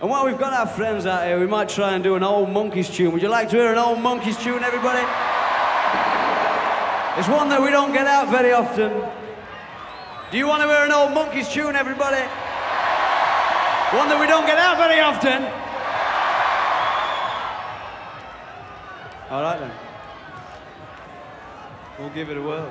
And while we've got our friends out here, we might try and do an old monkeys tune. Would you like to hear an old monkeys tune, everybody? It's one that we don't get out very often. Do you want to hear an old monkeys tune, everybody? One that we don't get out very often. All right then. We'll give it a whirl.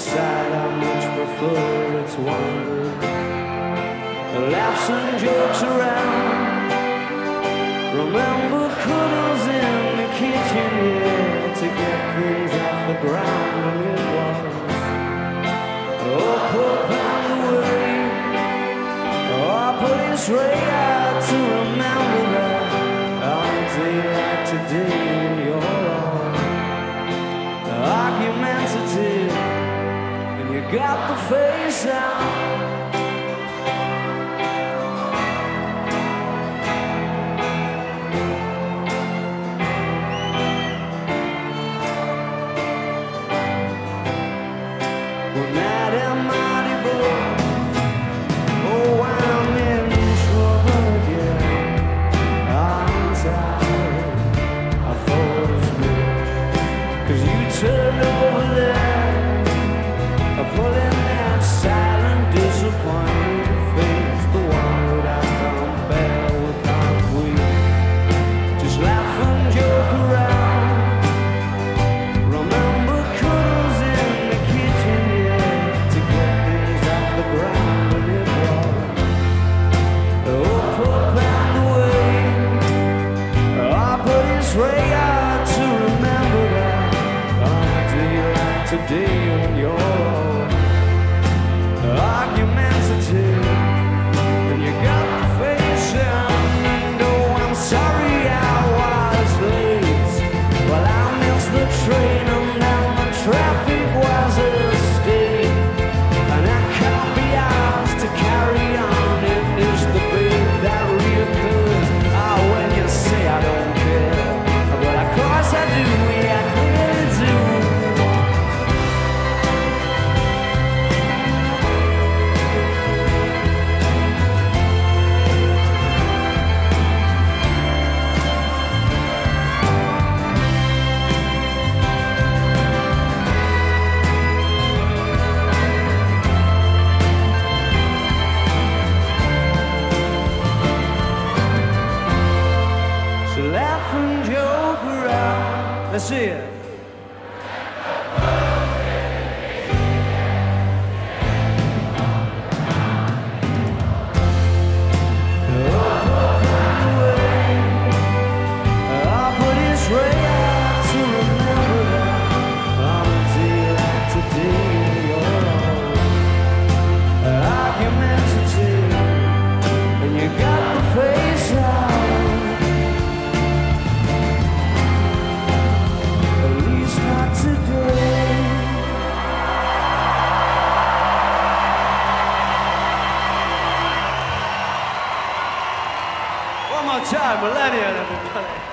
side, I much prefer its wonder. Laughs and jokes around. Remember cuddles in the kitchen, yeah, to get things off the ground. And it was, oh, put that away. Oh, put this right face now. day time, millennial, everybody.